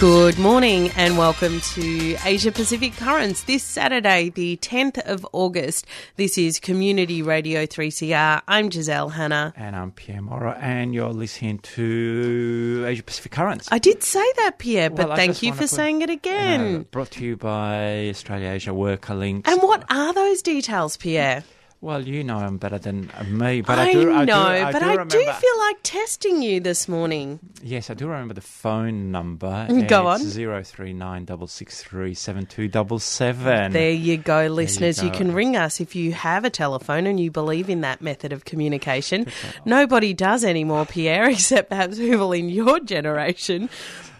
Good morning and welcome to Asia Pacific Currents. This Saturday, the 10th of August, this is Community Radio 3CR. I'm Giselle Hanna. And I'm Pierre Mora, and you're listening to Asia Pacific Currents. I did say that, Pierre, but Well, thank you for put- saying it again. Uh, brought to you by Australia Asia Worker Links. and what are those details, Pierre? Well, you know them better than me, but I, I, do. I know, do, I but do I do feel like testing you this morning. Yes, I do remember the phone number. Go on. Zero three nine double six three seven two double seven. There you go, listeners. You, go. can ring us if you have a telephone and you believe in that method of communication. Nobody does anymore, Pierre, except perhaps people in your generation.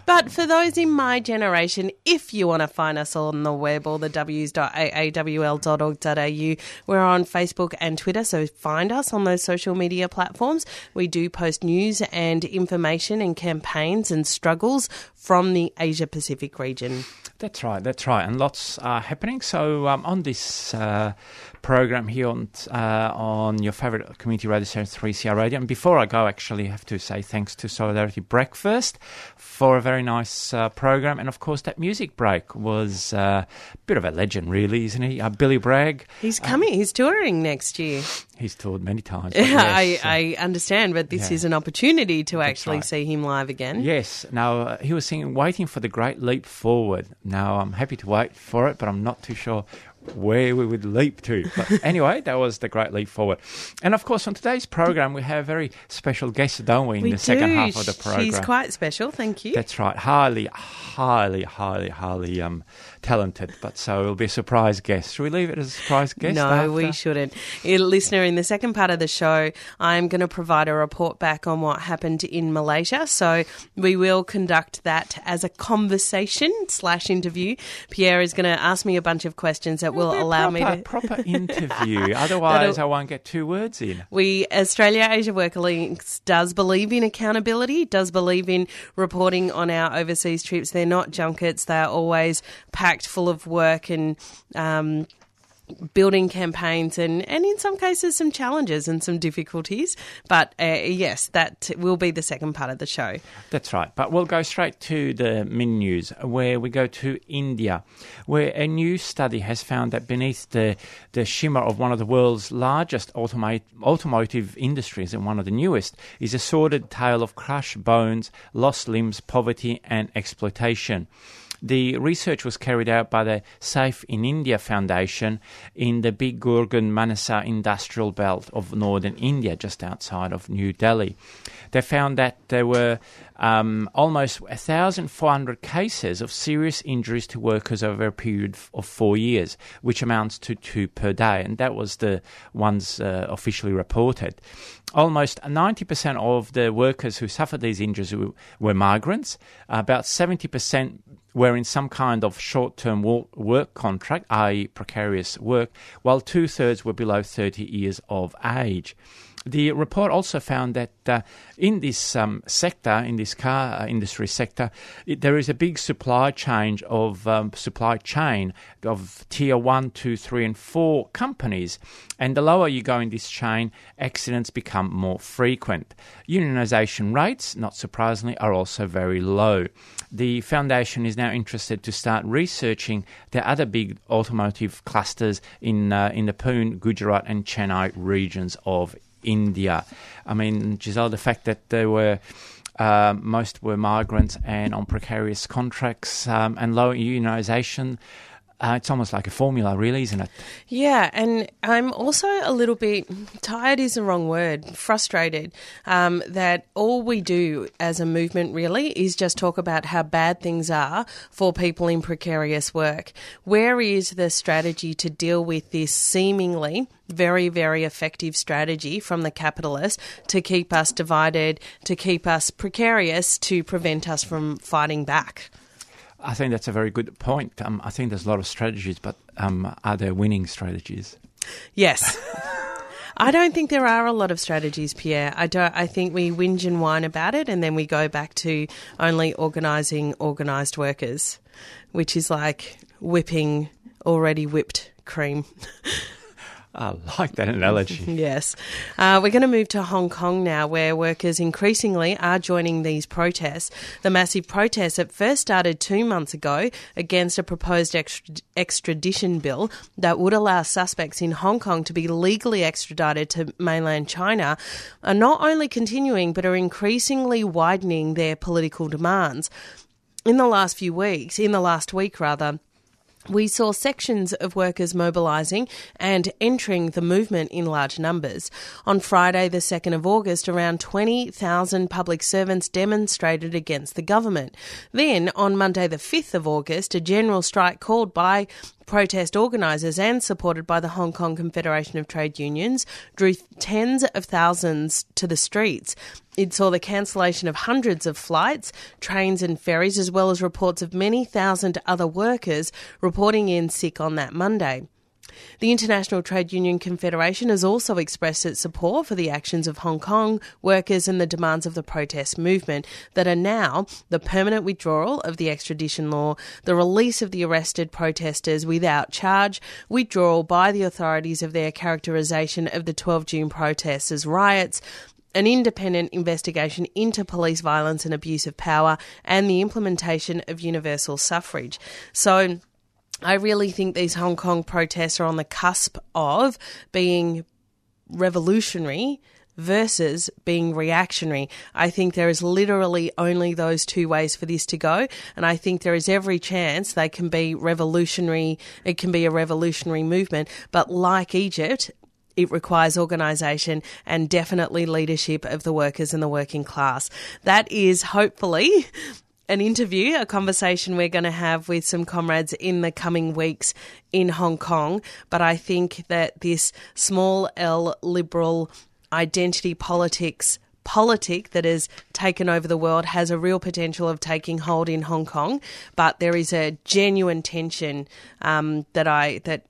But for those in my generation, if you want to find us on the web or the w's.aawl.org.au, we're on Facebook and Twitter, so find us on those social media platforms. We do post news and information and campaigns and struggles from the Asia Pacific region. That's right, that's right, and lots are happening. So um, on this uh, program here on uh, on your favourite community radio station, 3CR Radio, and before I go, actually, I have to say thanks to Solidarity Breakfast for a very nice uh, program, and of course that music break was uh, a bit of a legend, really, isn't he? Uh, Billy Bragg, He's coming. He's touring next year. he's toured many times. yes, uh, I, I understand, but this yeah. is an opportunity to actually right. see him live again. Yes. Now uh, he was singing "Waiting for the Great Leap Forward." Now I'm happy to wait for it, but I'm not too sure where we would leap to. But anyway, that was the Great Leap Forward. And of course, on today's program, we have a very special guest, don't we? In we the do. second half of the program. She's quite special. Thank you. That's right. Highly, highly, highly, highly um, talented. But so it'll be a surprise guest. Should we leave it as a surprise guest? no, after? we shouldn't. Eh, Listener, in the second part of the show, I'm going to provide a report back on what happened in Malaysia. So we will conduct that as a conversation slash interview. Pierre is going to ask me a bunch of questions that will allow me proper, to. proper interview. Otherwise, I won't get two words in. We Australia Asia Worker Links does believe in accountability, does believe in reporting on our overseas trips. They're not junkets; they are always packed full of work and. Um, Building campaigns and, and in some cases some challenges and some difficulties. But uh, yes, that will be the second part of the show. That's right. But we'll go straight to the min news, where we go to India, where a new study has found that beneath the, the shimmer of one of the world's largest automotive industries and one of the newest is a sordid tale of crushed bones, lost limbs, poverty, and exploitation. The research was carried out by the Safe in India Foundation in the Big Gurgaon Manesar industrial belt of northern India, just outside of New Delhi. They found that there were um, almost 1,400 cases of serious injuries to workers over a period of four years, which amounts to two per day, and that was the ones uh, officially reported. Almost 90% of the workers who suffered these injuries were, were migrants. about 70% were in some kind of short term work contract, i.e., precarious work, while two thirds were below 30 years of age. The report also found that uh, in this um, sector, in this car uh, industry sector, it, there is a big supply chain of um, supply chain of tier one, two, three, and four companies. And the lower you go in this chain, accidents become more frequent. Unionization rates, not surprisingly, are also very low. The foundation is now interested to start researching the other big automotive clusters in uh, in the Pune, Gujarat, and Chennai regions of India. I mean, Giselle, the fact that there were uh, most were migrants and on precarious contracts um, and low unionisation. Uh, it's almost like a formula, really, isn't it? Yeah, and I'm also a little bit tired is the wrong word, frustrated um, that all we do as a movement really is just talk about how bad things are for people in precarious work. Where is the strategy to deal with this seemingly very, very effective strategy from the capitalists to keep us divided, to keep us precarious, to prevent us from fighting back? I think that's a very good point. Um, I think there's a lot of strategies, but um, are there winning strategies? Yes. I don't think there are a lot of strategies, Pierre. I don't. I think we whinge and whine about it, and then we go back to only organising organised workers, which is like whipping already whipped cream. I like that analogy. Yes. Uh, we're going to move to Hong Kong now, where workers increasingly are joining these protests. The massive protests that first started two months ago against a proposed extra- extradition bill that would allow suspects in Hong Kong to be legally extradited to mainland China are not only continuing but are increasingly widening their political demands. In the last few weeks, in the last week rather, we saw sections of workers mobilising and entering the movement in large numbers. On Friday, the 2nd of August, around 20,000 public servants demonstrated against the government. Then, on Monday, the 5th of August, a general strike called by protest organisers and supported by the Hong Kong Confederation of Trade Unions drew tens of thousands to the streets. It saw the cancellation of hundreds of flights, trains, and ferries, as well as reports of many thousand other workers reporting in sick on that Monday. The International Trade Union Confederation has also expressed its support for the actions of Hong Kong workers and the demands of the protest movement that are now the permanent withdrawal of the extradition law, the release of the arrested protesters without charge, withdrawal by the authorities of their characterisation of the 12 June protests as riots, an independent investigation into police violence and abuse of power, and the implementation of universal suffrage. So, I really think these Hong Kong protests are on the cusp of being revolutionary versus being reactionary. I think there is literally only those two ways for this to go. And I think there is every chance they can be revolutionary. It can be a revolutionary movement. But like Egypt, it requires organisation and definitely leadership of the workers and the working class. That is hopefully an interview, a conversation we're going to have with some comrades in the coming weeks in Hong Kong. But I think that this small L liberal identity politics politic that has taken over the world has a real potential of taking hold in Hong Kong. But there is a genuine tension um, that I that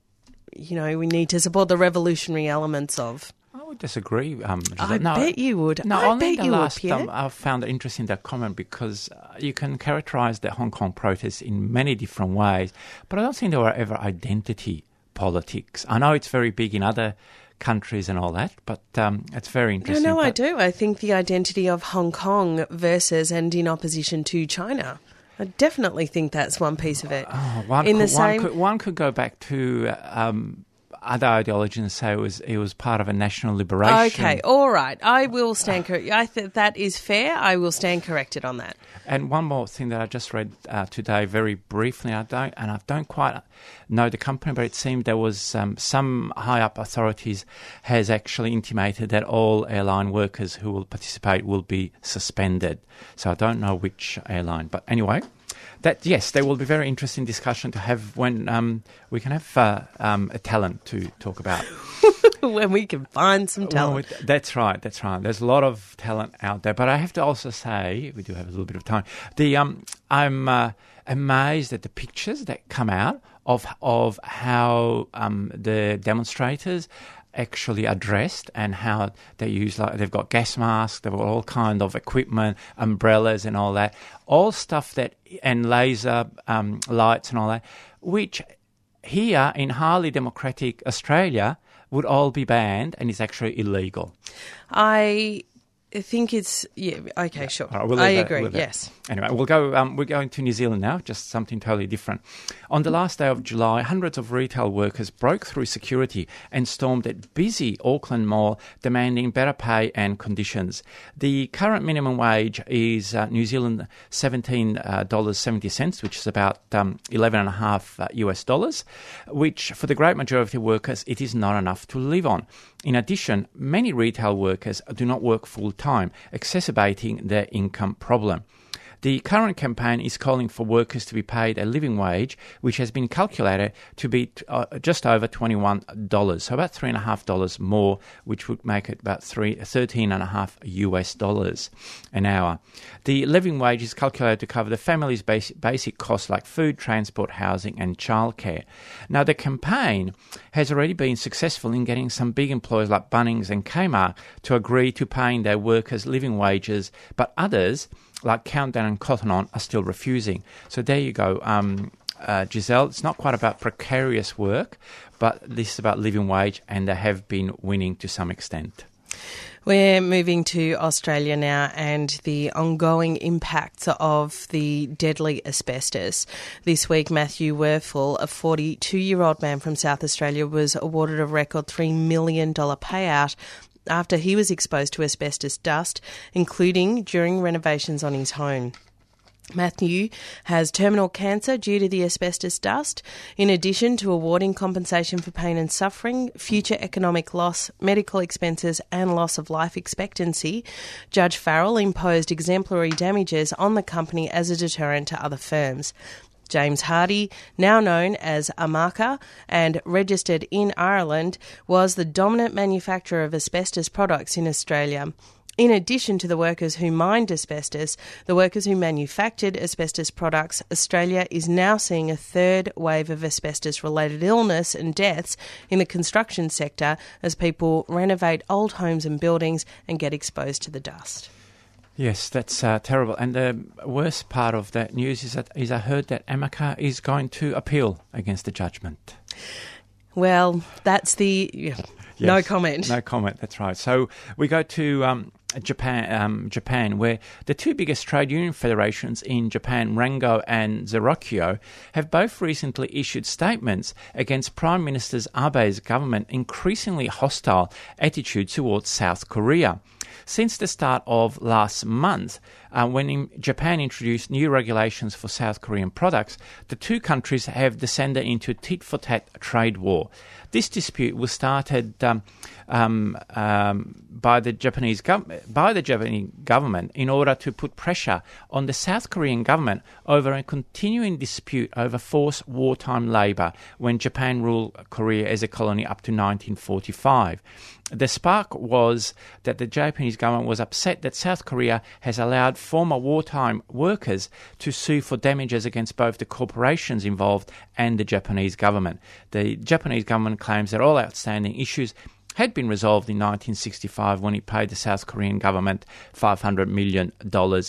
you know we need to support the revolutionary elements of. I would disagree. Um, I no, bet you would. No, I only bet the you last, would, um, I found it interesting that comment because uh, you can characterise the Hong Kong protests in many different ways, but I don't think there were ever identity politics. I know it's very big in other countries and all that, but um, it's very interesting. no, I But- do. I think the identity of Hong Kong versus and in opposition to China. I definitely think that's one piece of it. Oh, one, in could, the same, one, could, one could go back to um, other ideologies and say it was it was part of a national liberation. okay, all right. I will stand corrected. I think that is fair. I will stand corrected on that. And one more thing that I just read uh, today, very briefly. I don't, and I don't quite know the company, but it seemed there was um, some high up authorities has actually intimated that all airline workers who will participate will be suspended. So I don't know which airline, but anyway. That yes, there will be very interesting discussion to have when um, we can have uh, um, a talent to talk about. when we can find some talent. with- that's right. That's right. There's a lot of talent out there, but I have to also say we do have a little bit of time. The um, I'm uh, amazed at the pictures that come out of of how um, the demonstrators actually addressed and how they use like they've got gas masks, they've got all kind of equipment, umbrellas and all that, all stuff that and laser um, lights and all that, which here in highly democratic Australia would all be banned and is actually illegal. I think it's yeah. Okay, sure. All right, we'll I agree. that. Yes. Anyway, we'll go. Um, we're going to New Zealand now. Just something totally different. On the last day of July, hundreds of retail workers broke through security and stormed at busy Auckland Mall, demanding better pay and conditions. The current minimum wage is uh, New Zealand seventeen uh, dollars seventy which is about um, eleven and a half uh, US dollars, which for the great majority of workers it is not enough to live on. In addition, many retail workers do not work full time, exacerbating their income problem. The current campaign is calling for workers to be paid a living wage, which has been calculated to be uh, just over $21, so about $3.5 more, which would make it about three, 13.5 US dollars an hour. The living wage is calculated to cover the family's basic, basic costs like food, transport, housing, and childcare. Now, the campaign has already been successful in getting some big employers like Bunnings and Kmart to agree to paying their workers living wages, but others like Countdown and Cotton On are still refusing. So there you go. Um, uh, Giselle, it's not quite about precarious work, but this is about living wage, and they have been winning to some extent. We're moving to Australia now and the ongoing impacts of the deadly asbestos. This week, Matthew Werfel, a 42 year old man from South Australia, was awarded a record $3 million payout after he was exposed to asbestos dust, including during renovations on his home. Matthew has terminal cancer due to the asbestos dust. In addition to awarding compensation for pain and suffering, future economic loss, medical expenses, and loss of life expectancy, Judge Farrell imposed exemplary damages on the company as a deterrent to other firms. James Hardie, now known as Amaca and registered in Ireland, was the dominant manufacturer of asbestos products in Australia. In addition to the workers who mined asbestos, the workers who manufactured asbestos products, Australia is now seeing a third wave of asbestos related illness and deaths in the construction sector as people renovate old homes and buildings and get exposed to the dust. Yes, that's uh, terrible. And the worst part of that news is that is I heard that Amaca is going to appeal against the judgment. Well, that's the yeah, no comment. No comment. That's right. So we go to um, Japan, um, Japan, where the two biggest trade union federations in Japan, Rengo and Zairokyo, have both recently issued statements against Prime Minister Abe's government increasingly hostile attitude towards South Korea. Since the start of last month, uh, when in Japan introduced new regulations for South Korean products, the two countries have descended into a tit for tat trade war. This dispute was started um, um, um, by the Japanese gov- by the Japanese government in order to put pressure on the South Korean government over a continuing dispute over forced wartime labor when Japan ruled Korea as a colony up to 1945. The spark was that the Japanese government was upset that South Korea has allowed former wartime workers to sue for damages against both the corporations involved and the Japanese government. The Japanese government claims that all outstanding issues had been resolved in 1965 when it paid the South Korean government $500 million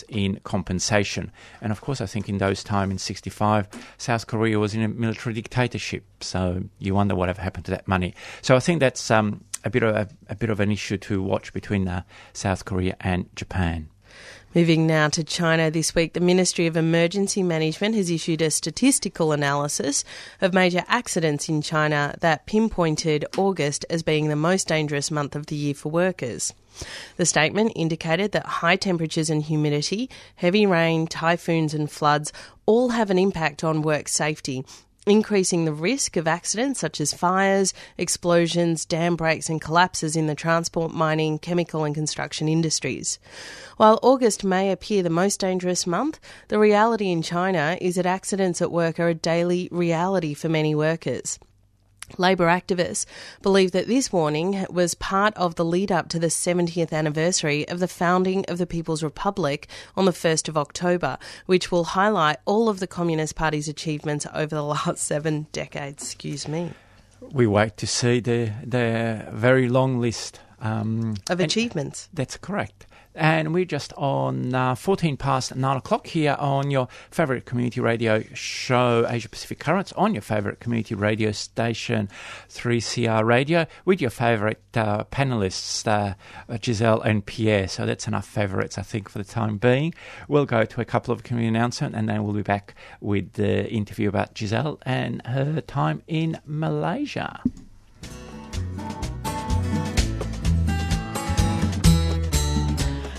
in compensation. And of course, I think in those times, in 65, South Korea was in a military dictatorship. So you wonder whatever happened to that money. So I think that's um, a bit of a, a, bit of an issue to watch between uh, South Korea and Japan. Moving now to China this week, the Ministry of Emergency Management has issued a statistical analysis of major accidents in China that pinpointed August as being the most dangerous month of the year for workers. The statement indicated that high temperatures and humidity, heavy rain, typhoons, and floods all have an impact on work safety, increasing the risk of accidents such as fires, explosions, dam breaks, and collapses in the transport, mining, chemical, and construction industries. While August may appear the most dangerous month, the reality in China is that accidents at work are a daily reality for many workers. Labor activists believe that this warning was part of the lead up to the 70th anniversary of the founding of the People's Republic on the 1st of October, which will highlight all of the Communist Party's achievements over the last seven decades. Excuse me. We wait to see the, the very long list um, of achievements. That's correct and we're just on uh, 14 past 9 o'clock here on your favourite community radio show, Asia Pacific Currents, on your favourite community radio station, 3CR Radio, with your favourite uh, panelists, uh, Giselle and Pierre. So that's enough favourites, I think, for the time being. We'll go to a couple of community announcements and then we'll be back with the interview about Giselle and her time in Malaysia.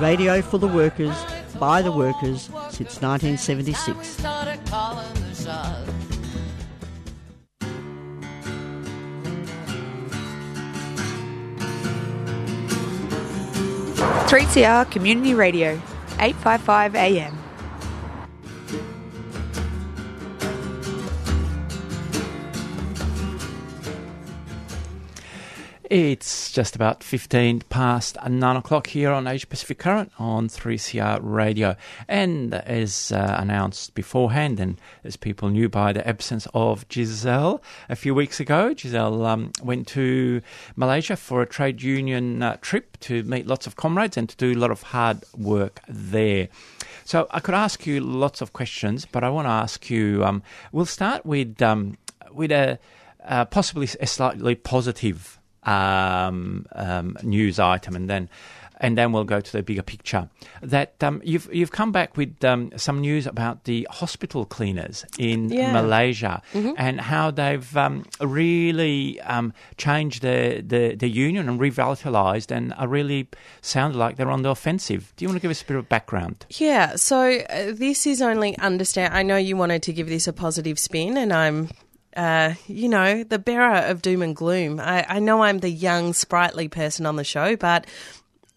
radio for the workers, by the workers, since 1976. Three CR Community Radio, 855 AM. It's just about 15 past 9 o'clock here on Asia Pacific Current on 3CR Radio. And as uh, announced beforehand, and as people knew by the absence of Giselle a few weeks ago, Giselle um, went to Malaysia for a trade union uh, trip to meet lots of comrades and to do a lot of hard work there. So I could ask you lots of questions, but I want to ask you. Um, we'll start with um, with a uh, possibly a slightly positive um, um, news item, and then and then we'll go to the bigger picture. That um, you've you've come back with um, some news about the hospital cleaners in Yeah. Malaysia Mhm. and how they've um, really um, changed the, the the union and revitalised and are really sound like they're on the offensive. Do you want to give us a bit of background? Yeah, so uh, this is only understand. I know you wanted to give this a positive spin, and I'm, uh, you know, the bearer of doom and gloom. I, I know I'm the young, sprightly person on the show, but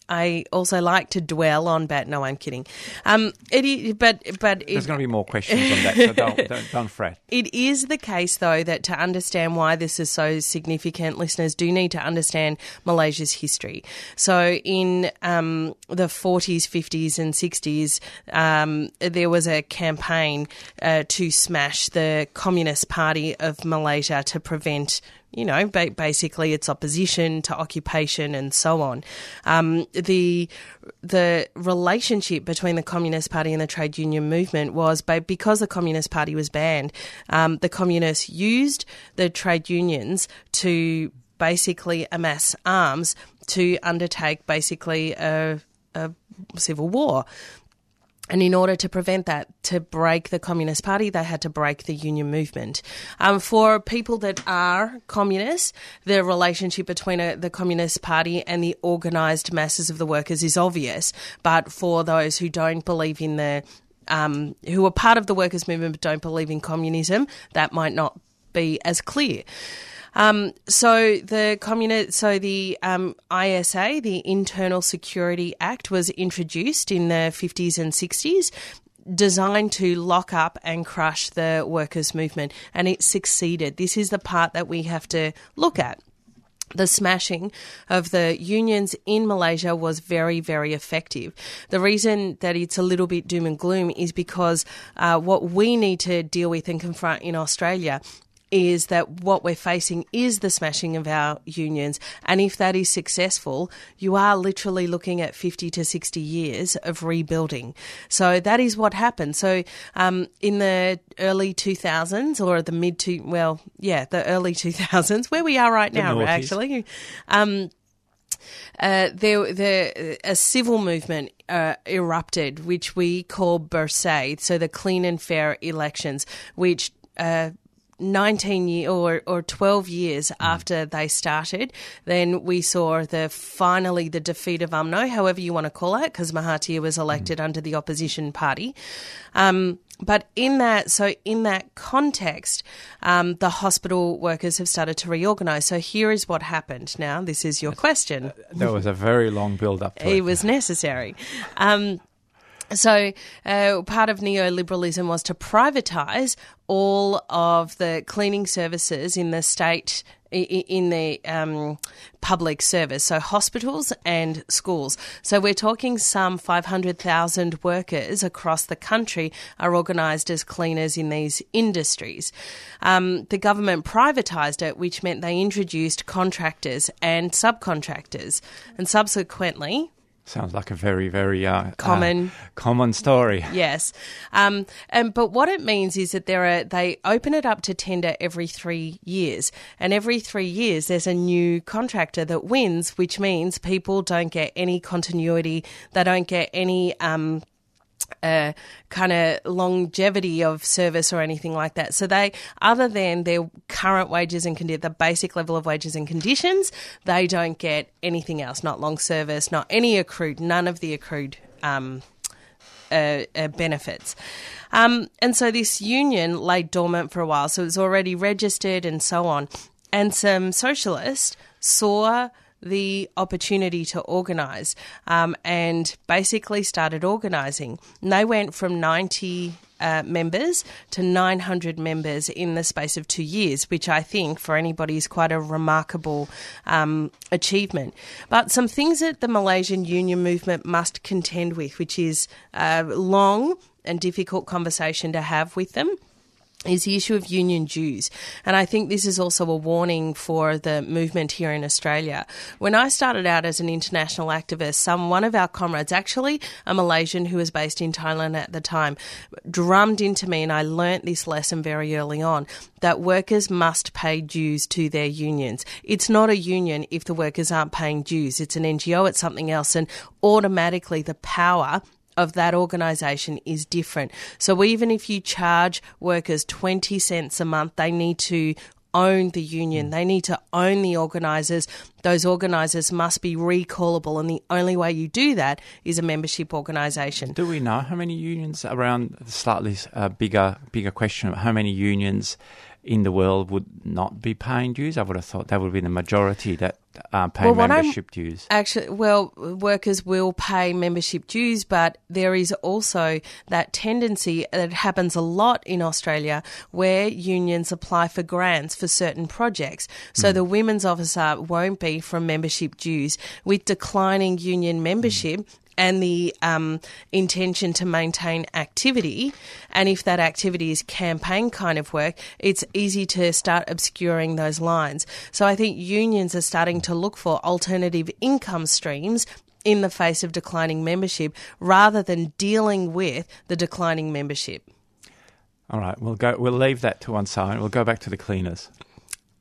I also like to dwell on bad. No, I'm kidding. Um, it is, but but it, There's going to be more questions on that, so don't don't, don't fret. It is the case, though, that to understand why this is so significant, listeners do need to understand Malaysia's history. So, in um, the 40s, 50s, and 60s, um, there was a campaign uh, to smash the Communist Party of Malaysia to prevent you know, ba- basically its opposition to occupation and so on. Um, the the relationship between the Communist Party and the trade union movement was because the Communist Party was banned. Um, the communists used the trade unions to basically amass arms to undertake basically a, a civil war. And in order to prevent that, to break the Communist Party, they had to break the union movement. Um, for people that are communists, the relationship between a, the Communist Party and the organised masses of the workers is obvious. But for those who don't believe in the, um, who are part of the workers' movement but don't believe in communism, that might not be as clear. Um, so the communist, so the um, ISA, the Internal Security Act, was introduced in the fifties and sixties. Designed to lock up and crush the workers' movement, and it succeeded. This is the part that we have to look at the smashing of the unions in Malaysia was very, very effective. The reason that it's a little bit doom and gloom is because uh, what we need to deal with and confront in Australia is that what we're facing is the smashing of our unions. And if that is successful, you are literally looking at 50 to 60 years of rebuilding. So that is what happened. So um, in the early 2000s or the mid to, well, yeah, the early 2000s, where we are right The now, actually. Um, uh, there, there, a civil movement uh, erupted, which we call Bersih, so the clean and fair elections, which uh, 19 year or, or 12 years after they started, then we saw the finally the defeat of UMNO, however you want to call it, because Mahathir was elected under the opposition party. Um, but in that, so in that context, um, the hospital workers have started to reorganise. So here is what happened. Now, this is your question. There was a very long build up to It it. was necessary. Um, so, uh, part of neoliberalism was to privatise all of the cleaning services in the state, in the um, public service, so hospitals and schools. So, we're talking some 500,000 workers across the country are organised as cleaners in these industries. Um, the government privatised it, which meant they introduced contractors and subcontractors, and subsequently, Sounds like a very, very uh, Common. uh, common story. Yes, um, and but what it means is that there are they open it up to tender every three years, and every three years there's a new contractor that wins, which means people don't get any continuity, they don't get any. Um, uh, kind of longevity of service or anything like that. So they, other than their current wages and condi- the basic level of wages and conditions, they don't get anything else. Not long service, not any accrued, none of the accrued. Um, uh, uh, benefits. Um, and so this union lay dormant for a while, so it was already registered and so on. And some socialists saw the opportunity to organise um, and basically started organising. They went from 90 uh, members to 900 members in the space of two years, which I think for anybody is quite a remarkable um, achievement. But some things that the Malaysian union movement must contend with, which is a long and difficult conversation to have with them is the issue of union dues. And I think this is also a warning for the movement here in Australia. When I started out as an international activist, some one of our comrades, actually a Malaysian who was based in Thailand at the time, drummed into me and I learnt this lesson very early on that workers must pay dues to their unions. It's not a union if the workers aren't paying dues. It's an NGO, it's something else and automatically the power of that organisation is different. So even if you charge workers 20 cents a month, they need to own the union. They need to own the organisers. Those organisers must be recallable, and the only way you do that is a membership organisation. Do we know how many unions around slightly uh, bigger bigger question how many unions in the world would not be paying dues? I would have thought that would be the majority that uh, pay Well, membership dues. Actually, well, workers will pay membership dues, but there is also that tendency that happens a lot in Australia where unions apply for grants for certain projects. So the women's officer won't be from membership dues. With declining union membership, and the um, intention to maintain activity. And if that activity is campaign kind of work, it's easy to start obscuring those lines. So I think unions are starting to look for alternative income streams in the face of declining membership rather than dealing with the declining membership. All right, we'll go. We'll leave that to one side. We'll go back to the cleaners.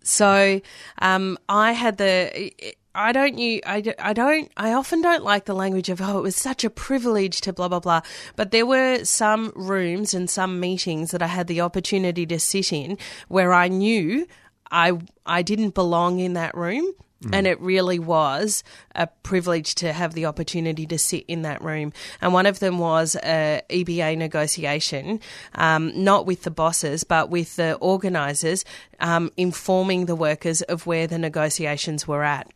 So um, I had the. I don't you I, I don't I often don't like the language of oh it was such a privilege to blah blah blah. But there were some rooms and some meetings that I had the opportunity to sit in where I knew I I didn't belong in that room and it really was a privilege to have the opportunity to sit in that room. And one of them was a EBA negotiation, um, not with the bosses, but with the organisers, um, informing the workers of where the negotiations were at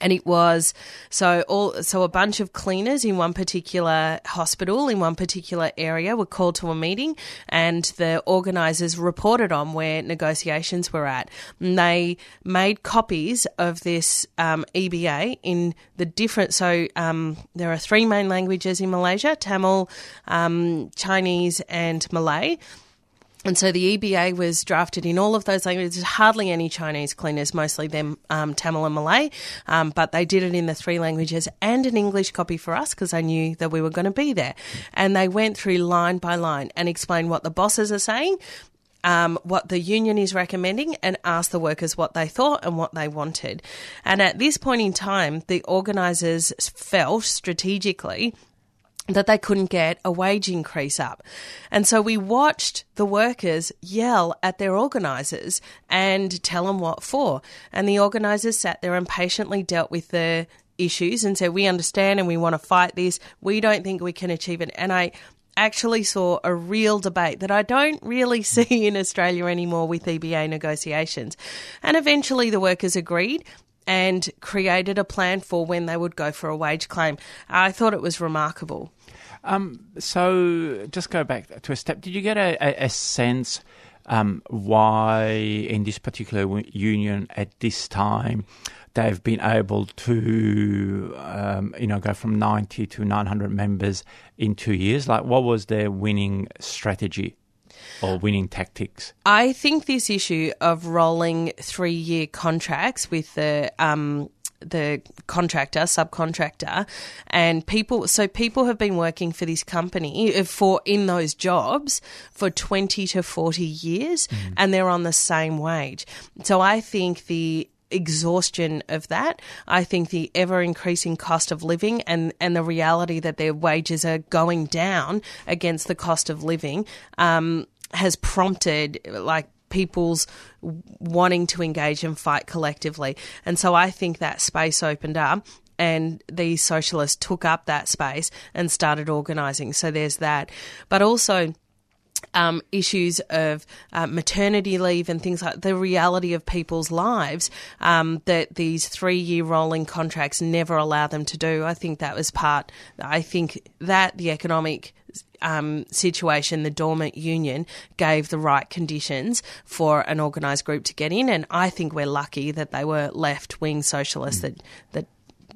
and it was so all so a bunch of cleaners in one particular hospital in one particular area were called to a meeting and the organisers reported on where negotiations were at. And they made copies of this um, EBA in the different so um, there are three main languages in Malaysia Tamil um, Chinese and Malay and so the EBA was drafted in all of those languages. Hardly any Chinese cleaners, mostly them um, Tamil and Malay, um, but they did it in the three languages and an English copy for us because I knew that we were going to be there. And they went through line by line and explained what the bosses are saying. Um, what the union is recommending and asked the workers what they thought and what they wanted. And at this point in time, the organisers felt strategically that they couldn't get a wage increase up. And so we watched the workers yell at their organisers and tell them what for. And the organisers sat there and patiently dealt with the issues and said, We understand and we want to fight this. We don't think we can achieve it. And I actually saw a real debate that I don't really see in Australia anymore with EBA negotiations. And eventually the workers agreed and created a plan for when they would go for a wage claim. I thought it was remarkable. Um, so just go back to a step. Did you get a, a, sense um, why in this particular union at this time they've been able to, um, you know, go from 90 to 900 members in two years? Like, what was their winning strategy or winning tactics? I think this issue of rolling three year contracts with the um, the contractor, subcontractor, and people. So people have been working for this company uh, for in those jobs for twenty to forty years, and they're on the same wage. So I think the exhaustion of that. I think the ever increasing cost of living and, and the reality that their wages are going down against the cost of living um, has prompted like people's wanting to engage and fight collectively. And so I think that space opened up and these socialists took up that space and started organising. So there's that. But also, um, issues of uh, maternity leave and things like the reality of people's lives um, that these three year rolling contracts never allow them to do. I think that was part, I think that the economic um, situation, the dormant union gave the right conditions for an organised group to get in, and I think we're lucky that they were left wing socialists that that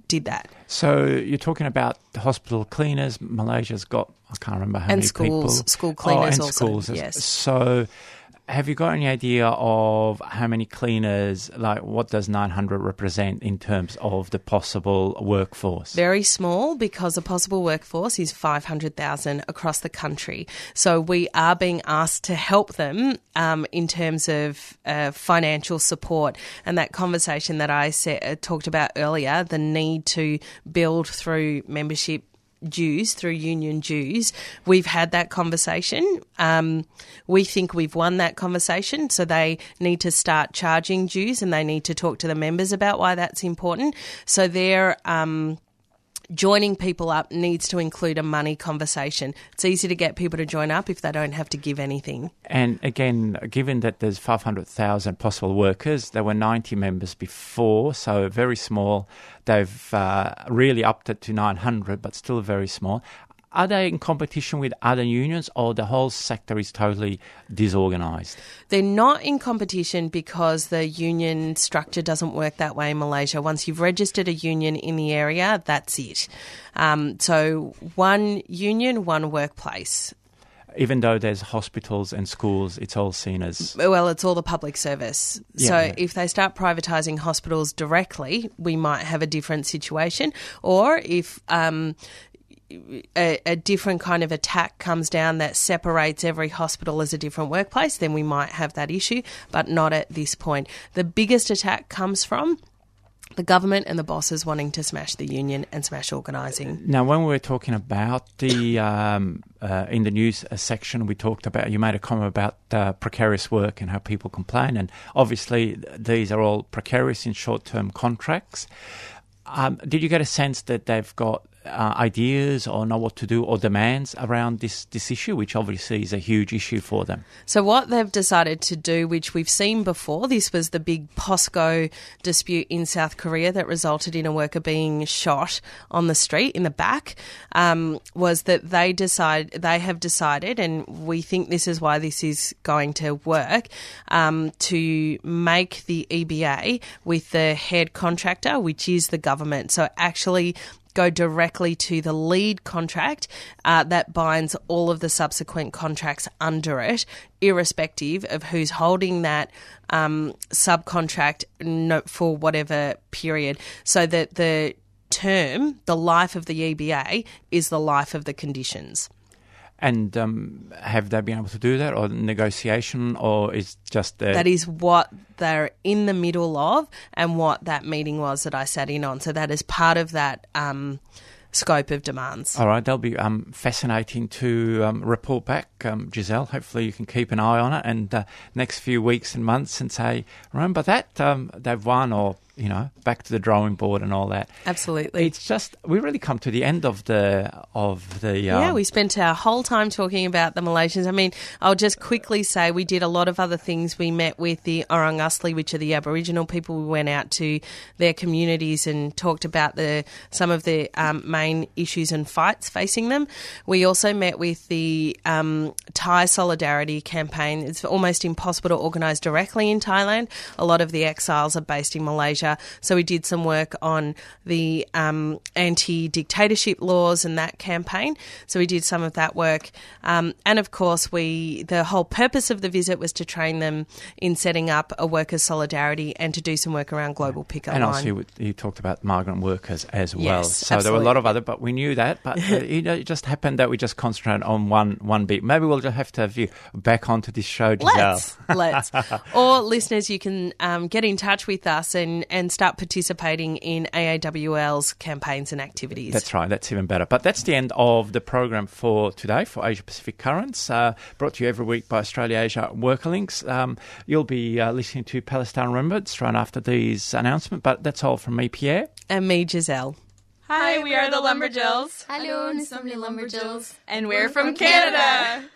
did that. So you're talking about the hospital cleaners. Malaysia's got I can't remember how And many schools- people. school cleaners oh, and also, schools. yes. So have you got any idea of how many cleaners? Like what does 900 represent in terms of the possible workforce? Very small because the possible workforce is 500,000 across the country. So we are being asked to help them um, in terms of uh, financial support. And that conversation that I said, uh, talked about earlier, the need to build through membership dues through union dues. We've had that conversation. Um, we think we've won that conversation, so they need to start charging dues and they need to talk to the members about why that's important. So they're. Um, Joining people up needs to include a money conversation. It's easy to get people to join up if they don't have to give anything. And again, given that there's 500,000 possible workers, there were 90 members before, so very small. They've uh, really upped it to 900, but still very small. Are they in competition with other unions, or the whole sector is totally disorganised? They're not in competition because the union structure doesn't work that way in Malaysia. Once you've registered a union in the area, that's it. Um, so one union, one workplace. Even though there's hospitals and schools, it's all seen as Well, it's all the public service. Yeah, so yeah. if they start privatising hospitals directly, we might have a different situation. Or if um, a, a different kind of attack comes down that separates every hospital as a different workplace, then we might have that issue, but not at this point. The biggest attack comes from the government and the bosses wanting to smash the union and smash organising. Now, when we were talking about the um, uh, in the news section, we talked about you made a comment about uh, precarious work and how people complain, and obviously these are all precarious in short-term contracts. Um, did you get a sense that they've got uh, ideas or know what to do or demands around this this issue, which obviously is a huge issue for them? So what they've decided to do, which we've seen before, this was the big POSCO dispute in South Korea that resulted in a worker being shot on the street in the back, um, was that they decide they have decided, and we think this is why this is going to work, um, to make the EBA with the head contractor, which is the government. So actually go directly to the lead contract uh, that binds all of the subsequent contracts under it, irrespective of who's holding that um, subcontract for whatever period, so that the term, the life of the EBA, is the life of the conditions. And um, have they been able to do that, or negotiation, or is just the That is what they're in the middle of, and what that meeting was that I sat in on. So that is part of that um, scope of demands. All right, that'll be um, fascinating to um, report back, um, Giselle. Hopefully, you can keep an eye on it, and uh, next few weeks and months, and say, remember that um, they've won, or you know, back to the drawing board and all that. Absolutely. It's just we really come to the end of the of the Yeah, um, we spent our whole time talking about the Malaysians. I mean, I'll just quickly say we did a lot of other things. We met with the Orang Asli, which are the Aboriginal people. We went out to their communities and talked about the some of the um, main issues and fights facing them. We also met with the um, Thai Solidarity Campaign. It's almost impossible to organise directly in Thailand. A lot of the exiles are based in Malaysia Asia. So we did some work on the um, anti dictatorship laws and that campaign. So we did some of that work. Um, and of course, we the whole purpose of the visit was to train them in setting up a workers' solidarity and to do some work around global pickup And line. also, you, you talked about migrant workers as well. Yes, so there were a lot of other, but we knew that. But uh, you know, it just happened that we just concentrated on one one bit. Maybe we'll just have to have you back onto this show, Giselle. Let's, let's. Or listeners, you can um, get in touch with us and, and start participating in AAWL's campaigns and activities. That's right. That's even better. But that's the end of the program for today for Asia Pacific Currents, uh, brought to you every week by Australia Asia Worker Links. Um, you'll be uh, listening to Palestine Remembered straight after these announcements. But that's all from me, Pierre. and me, Giselle. Hi, we are the Lumberjills. Hello, nous sommes les Lumberjills. And we're from Canada.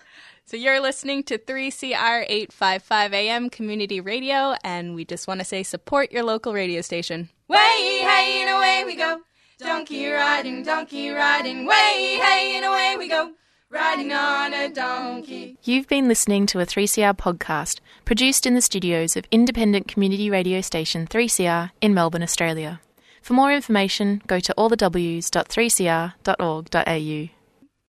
So you're listening to 3CR 855 AM Community Radio, and we just want to say support your local radio station. Way, hey, and away we go. Donkey riding, donkey riding, way, hey, and away we go. Riding on a donkey. You've been listening to a 3CR podcast produced in the studios of independent community radio station 3CR in Melbourne, Australia. For more information, go to allthews.3cr.org.au.